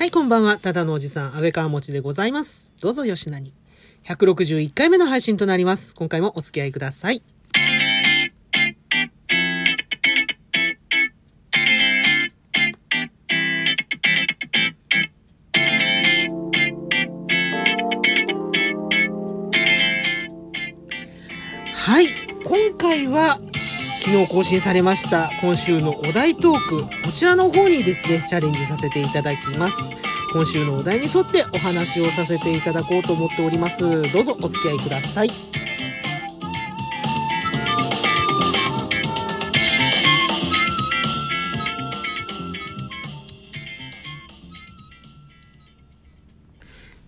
はい、こんばんは。ただのおじさん、安倍川持ちでございます。どうぞよしなに。161回目の配信となります。今回もお付き合いください。はい、今回は昨日更新されました。今週のお題トークこちらの方にですねチャレンジさせていただきます。今週のお題に沿ってお話をさせていただこうと思っております。どうぞお付き合いください。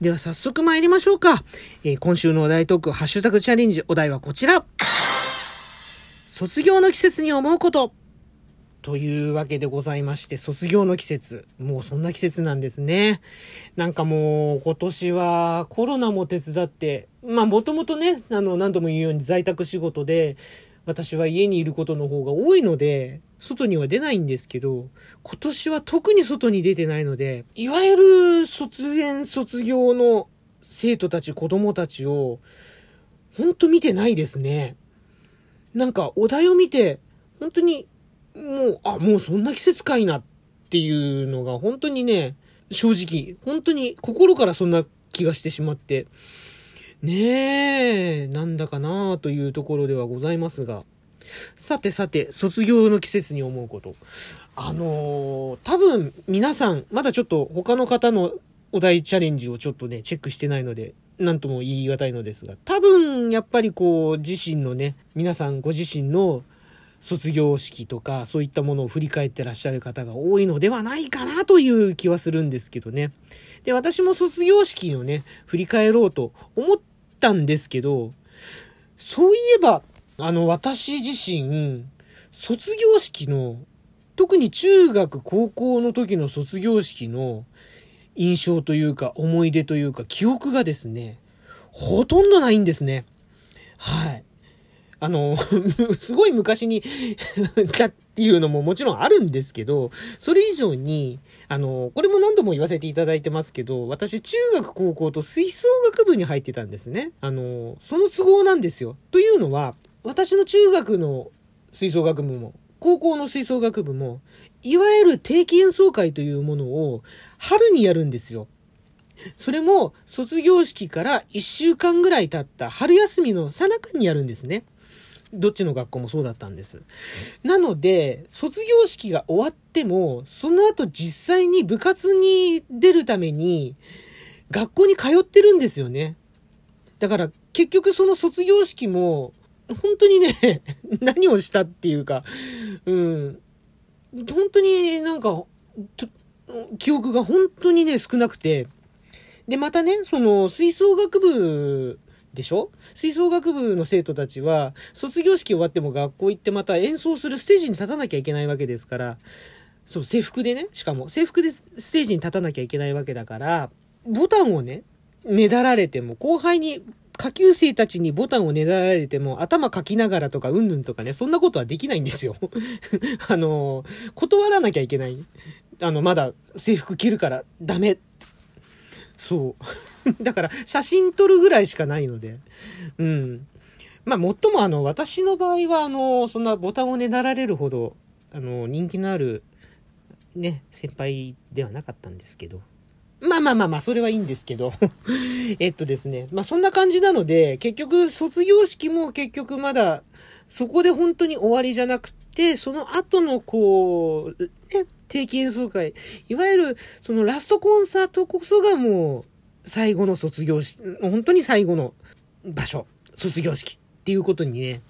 では早速参りましょうか。えー今週のお題トーク、ハッシュタグチャレンジ、お題はこちら。卒業の季節に思うこと。というわけでございまして、卒業の季節。もうそんな季節なんですね。なんかもう今年はコロナも手伝って、まあもともとね、あの何度も言うように在宅仕事で、私は家にいることの方が多いので、外には出ないんですけど、今年は特に外に出てないので、いわゆる卒園卒業の生徒たち、子供たちを、ほんと見てないですね。なんかお題を見て、本当に、もう、あ、もうそんな季節かいなっていうのが本当にね、正直、本当に心からそんな気がしてしまって、ねえ、なんだかなというところではございますが。さてさて、卒業の季節に思うこと。あのー多分皆さん、まだちょっと他の方のお題チャレンジをちょっとね、チェックしてないので、なんとも言い難いのですが、多分やっぱりこう、自身のね、皆さんご自身の卒業式とか、そういったものを振り返ってらっしゃる方が多いのではないかなという気はするんですけどね。で、私も卒業式をね、振り返ろうと思ったんですけど、そういえば、あの、私自身、卒業式の、特に中学、高校の時の卒業式の印象というか、思い出というか、記憶がですね、ほとんどないんですね。はい。あの、すごい昔に だっていうのももちろんあるんですけど、それ以上に、あの、これも何度も言わせていただいてますけど、私中学高校と吹奏楽部に入ってたんですね。あの、その都合なんですよ。というのは、私の中学の吹奏楽部も、高校の吹奏楽部も、いわゆる定期演奏会というものを春にやるんですよ。それも卒業式から1週間ぐらい経った春休みの最中にやるんですね。どっちの学校もそうだったんです。なので、卒業式が終わっても、その後実際に部活に出るために、学校に通ってるんですよね。だから結局その卒業式も、本当にね、何をしたっていうか、うん、本当になんか、記憶が本当にね、少なくて、で、またね、その、吹奏楽部でしょ？吹奏楽部の生徒たちは、卒業式終わっても学校行ってまた演奏するステージに立たなきゃいけないわけですから、そう、制服でね、しかも、制服でステージに立たなきゃいけないわけだから、ボタンをね、ねだられても、後輩に、下級生たちにボタンをねだられても、頭かきながらとか、うんぬんとかね、そんなことはできないんですよ。あの、断らなきゃいけない。あの、まだ制服着るからダメ。そう。だから、写真撮るぐらいしかないので。うん。まあ、もっともあの、私の場合は、あの、そんなボタンをねだられるほど、あの、人気のある、ね、先輩ではなかったんですけど。まあまあまあまあ、それはいいんですけど。えっとですね。まあそんな感じなので、結局卒業式も結局まだ、そこで本当に終わりじゃなくて、その後のこう、ね、定期演奏会、いわゆるそのラストコンサートこそがもう、最後の卒業式、本当に最後の場所、卒業式っていうことにね、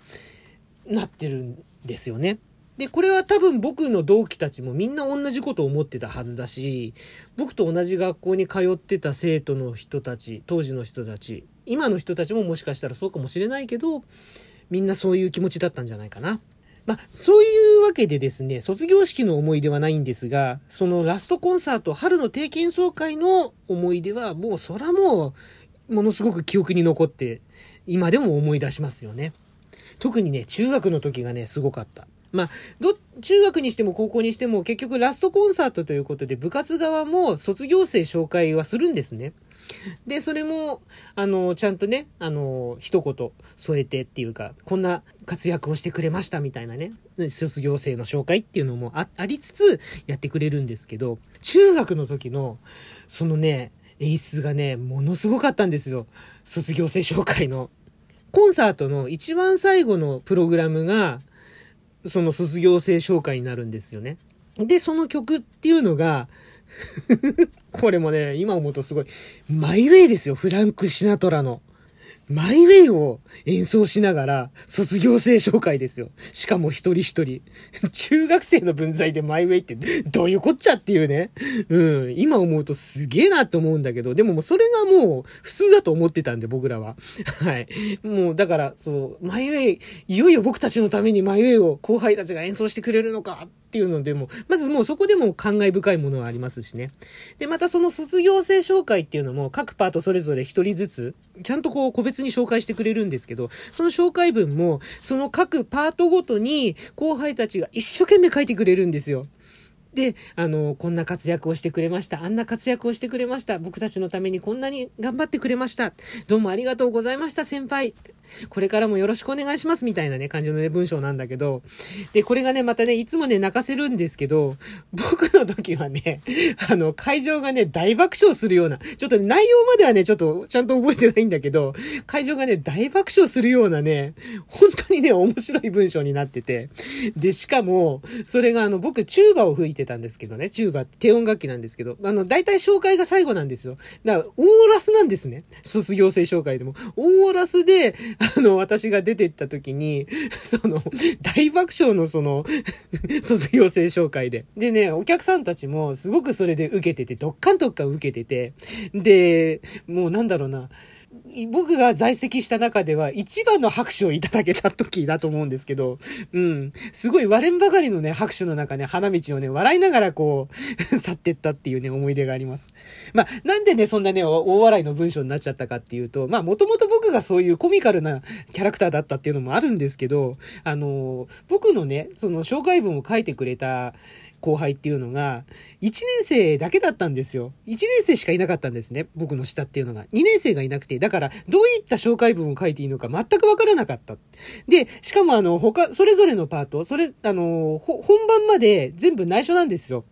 なってるんですよね。で、これは多分僕の同期たちもみんな同じことを思ってたはずだし、僕と同じ学校に通ってた生徒の人たち、当時の人たち、今の人たちももしかしたらそうかもしれないけど、みんなそういう気持ちだったんじゃないかな。まあ、そういうわけでですね、卒業式の思い出はないんですが、そのラストコンサート、春の定期演奏会の思い出は、もうそらもう、ものすごく記憶に残って、今でも思い出しますよね。特にね、中学の時がね、すごかった。まあ、ど、中学にしても高校にしても結局ラストコンサートということで部活側も卒業生紹介はするんですね。で、それも、あの、ちゃんとね、あの、一言添えてっていうか、こんな活躍をしてくれましたみたいなね、卒業生の紹介っていうのもあありつつやってくれるんですけど、中学の時の、そのね、演出がね、ものすごかったんですよ。卒業生紹介の。コンサートの一番最後のプログラムが、その卒業生紹介になるんですよね。で、その曲っていうのが これもね、今思うとすごい、マイウェイですよ、フランク・シナトラの。マイウェイを演奏しながら卒業生紹介ですよ。しかも一人一人。中学生の分際でマイウェイってどういうこっちゃっていうね。うん。今思うとすげえなって思うんだけど、でももうそれがもう普通だと思ってたんで僕らは。はい。もうだからそう、マイウェイ、いよいよ僕たちのためにマイウェイを後輩たちが演奏してくれるのかっていうのでも、まずもうそこでも感慨深いものはありますしね。で、またその卒業生紹介っていうのも各パートそれぞれ一人ずつ、ちゃんとこう個別に紹介してくれるんですけど、その紹介文も、その各パートごとに後輩たちが一生懸命書いてくれるんですよ。で、あの、こんな活躍をしてくれました。あんな活躍をしてくれました。僕たちのためにこんなに頑張ってくれました。どうもありがとうございました、先輩。これからもよろしくお願いします、みたいなね、感じのね、文章なんだけど、で、これがね、またね、いつもね、泣かせるんですけど、僕の時はね、あの、会場がね、大爆笑するような、ちょっと内容まではね、ちょっと、ちゃんと覚えてないんだけど、会場がね、大爆笑するようなね、本当にね、面白い文章になってて、で、しかも、それがあの、僕、チューバを吹いてたんですけどね、チューバって低音楽器なんですけど、あの、大体紹介が最後なんですよ。だから、オーラスなんですね。卒業生紹介でも。オーラスで、あの、私が出てった時に、その、大爆笑のその 卒業生紹介で。でね、お客さんたちもすごくそれで受けてて、どっかんどっかん受けてて、で、もうなんだろうな、僕が在籍した中では一番の拍手をいただけた時だと思うんですけど、うん。すごい割れんばかりのね、拍手の中ね、花道をね、笑いながらこう 去ってったっていうね、思い出があります。まあ、なんでね、そんなね、大笑いの文章になっちゃったかっていうと、まあ、もともと僕がそういうコミカルなキャラクターだったっていうのもあるんですけど、あの、僕のね、その紹介文を書いてくれた、後輩っていうのが、1年生だけだったんですよ。1年生しかいなかったんですね。僕の下っていうのが。2年生がいなくて、だから、どういった紹介文を書いていいのか全くわからなかった。で、しかもあの、他、それぞれのパート、それ、あの、本番まで全部内緒なんですよ。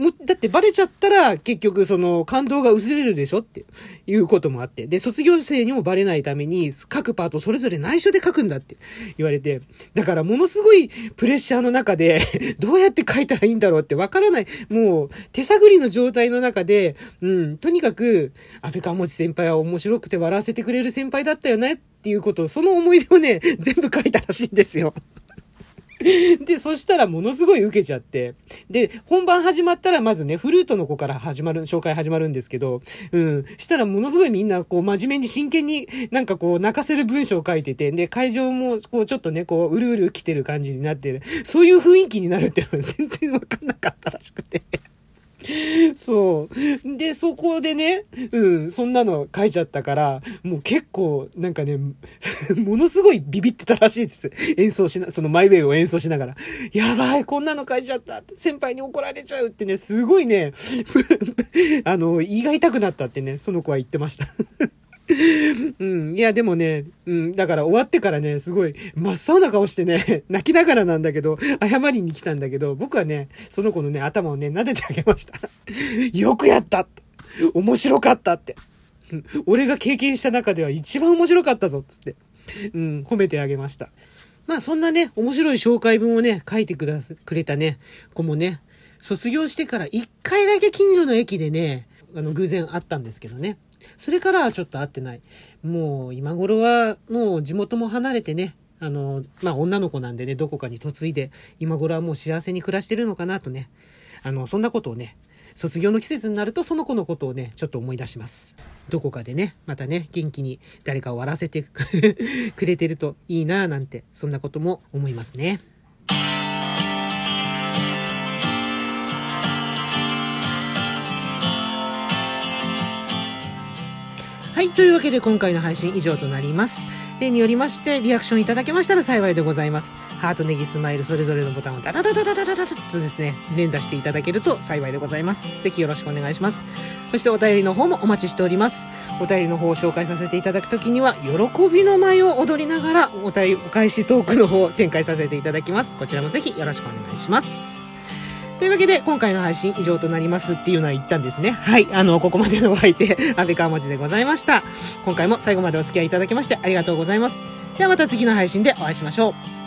も、だってバレちゃったら結局その感動が薄れるでしょっていうこともあって。で、卒業生にもバレないために各パートそれぞれ内緒で書くんだって言われて。だからものすごいプレッシャーの中で どうやって書いたらいいんだろうってわからない。もう手探りの状態の中で、うん、とにかく安倍川文字先輩は面白くて笑わせてくれる先輩だったよねっていうことを、その思い出をね、全部書いたらしいんですよ。で、そしたらものすごい受けちゃって。で、本番始まったらまずね、フルートの子から始まる、紹介始まるんですけど、うん。したらものすごいみんなこう真面目に真剣になんかこう泣かせる文章を書いてて、で、会場もこうちょっとね、こう、うるうる来てる感じになって、そういう雰囲気になるっていうのは全然わかんなかったらしくて。そう。で、そこでね、うん、そんなの書いちゃったから、もう結構、なんかね、ものすごいビビってたらしいです。演奏しな、そのマイウェイを演奏しながら。やばい、こんなの書いちゃった。先輩に怒られちゃうってね、すごいね、あの、胃が痛くなったってね、その子は言ってました。うん。いや、でもね、うん。だから終わってからね、すごい真っ青な顔してね、泣きながらなんだけど、謝りに来たんだけど、僕はね、その子のね、頭をね、撫でてあげました。よくやった面白かったって。俺が経験した中では一番面白かったぞつって。うん、褒めてあげました。まあそんなね、面白い紹介文をね、書いてくだす、くれたね、子もね、卒業してから一回だけ近所の駅でね、あの、偶然会ったんですけどね。それからはちょっと会ってない。もう今頃はもう地元も離れてね、あの、まあ、女の子なんでね、どこかに嫁いで、今頃はもう幸せに暮らしてるのかなとね、あの、そんなことをね、卒業の季節になるとその子のことをね、ちょっと思い出します。どこかでね、またね、元気に誰かを笑わせてく れてるといいなぁなんて、そんなことも思いますね。はい、というわけで今回の配信以上となります。例によりましてリアクションいただけましたら幸いでございます。ハート、ネギ、スマイル、それぞれのボタンをダダダダダダダダとですね、連打していただけると幸いでございます。ぜひよろしくお願いします。そしてお便りの方もお待ちしております。お便りの方を紹介させていただくときには、喜びの舞を踊りながらお便り、お返しトークの方を展開させていただきます。こちらもぜひよろしくお願いします。というわけで、今回の配信以上となりますっていうのは言ったんですね。はい。あの、ここまでのお相手、安倍川文字でございました。今回も最後までお付き合いいただきましてありがとうございます。ではまた次の配信でお会いしましょう。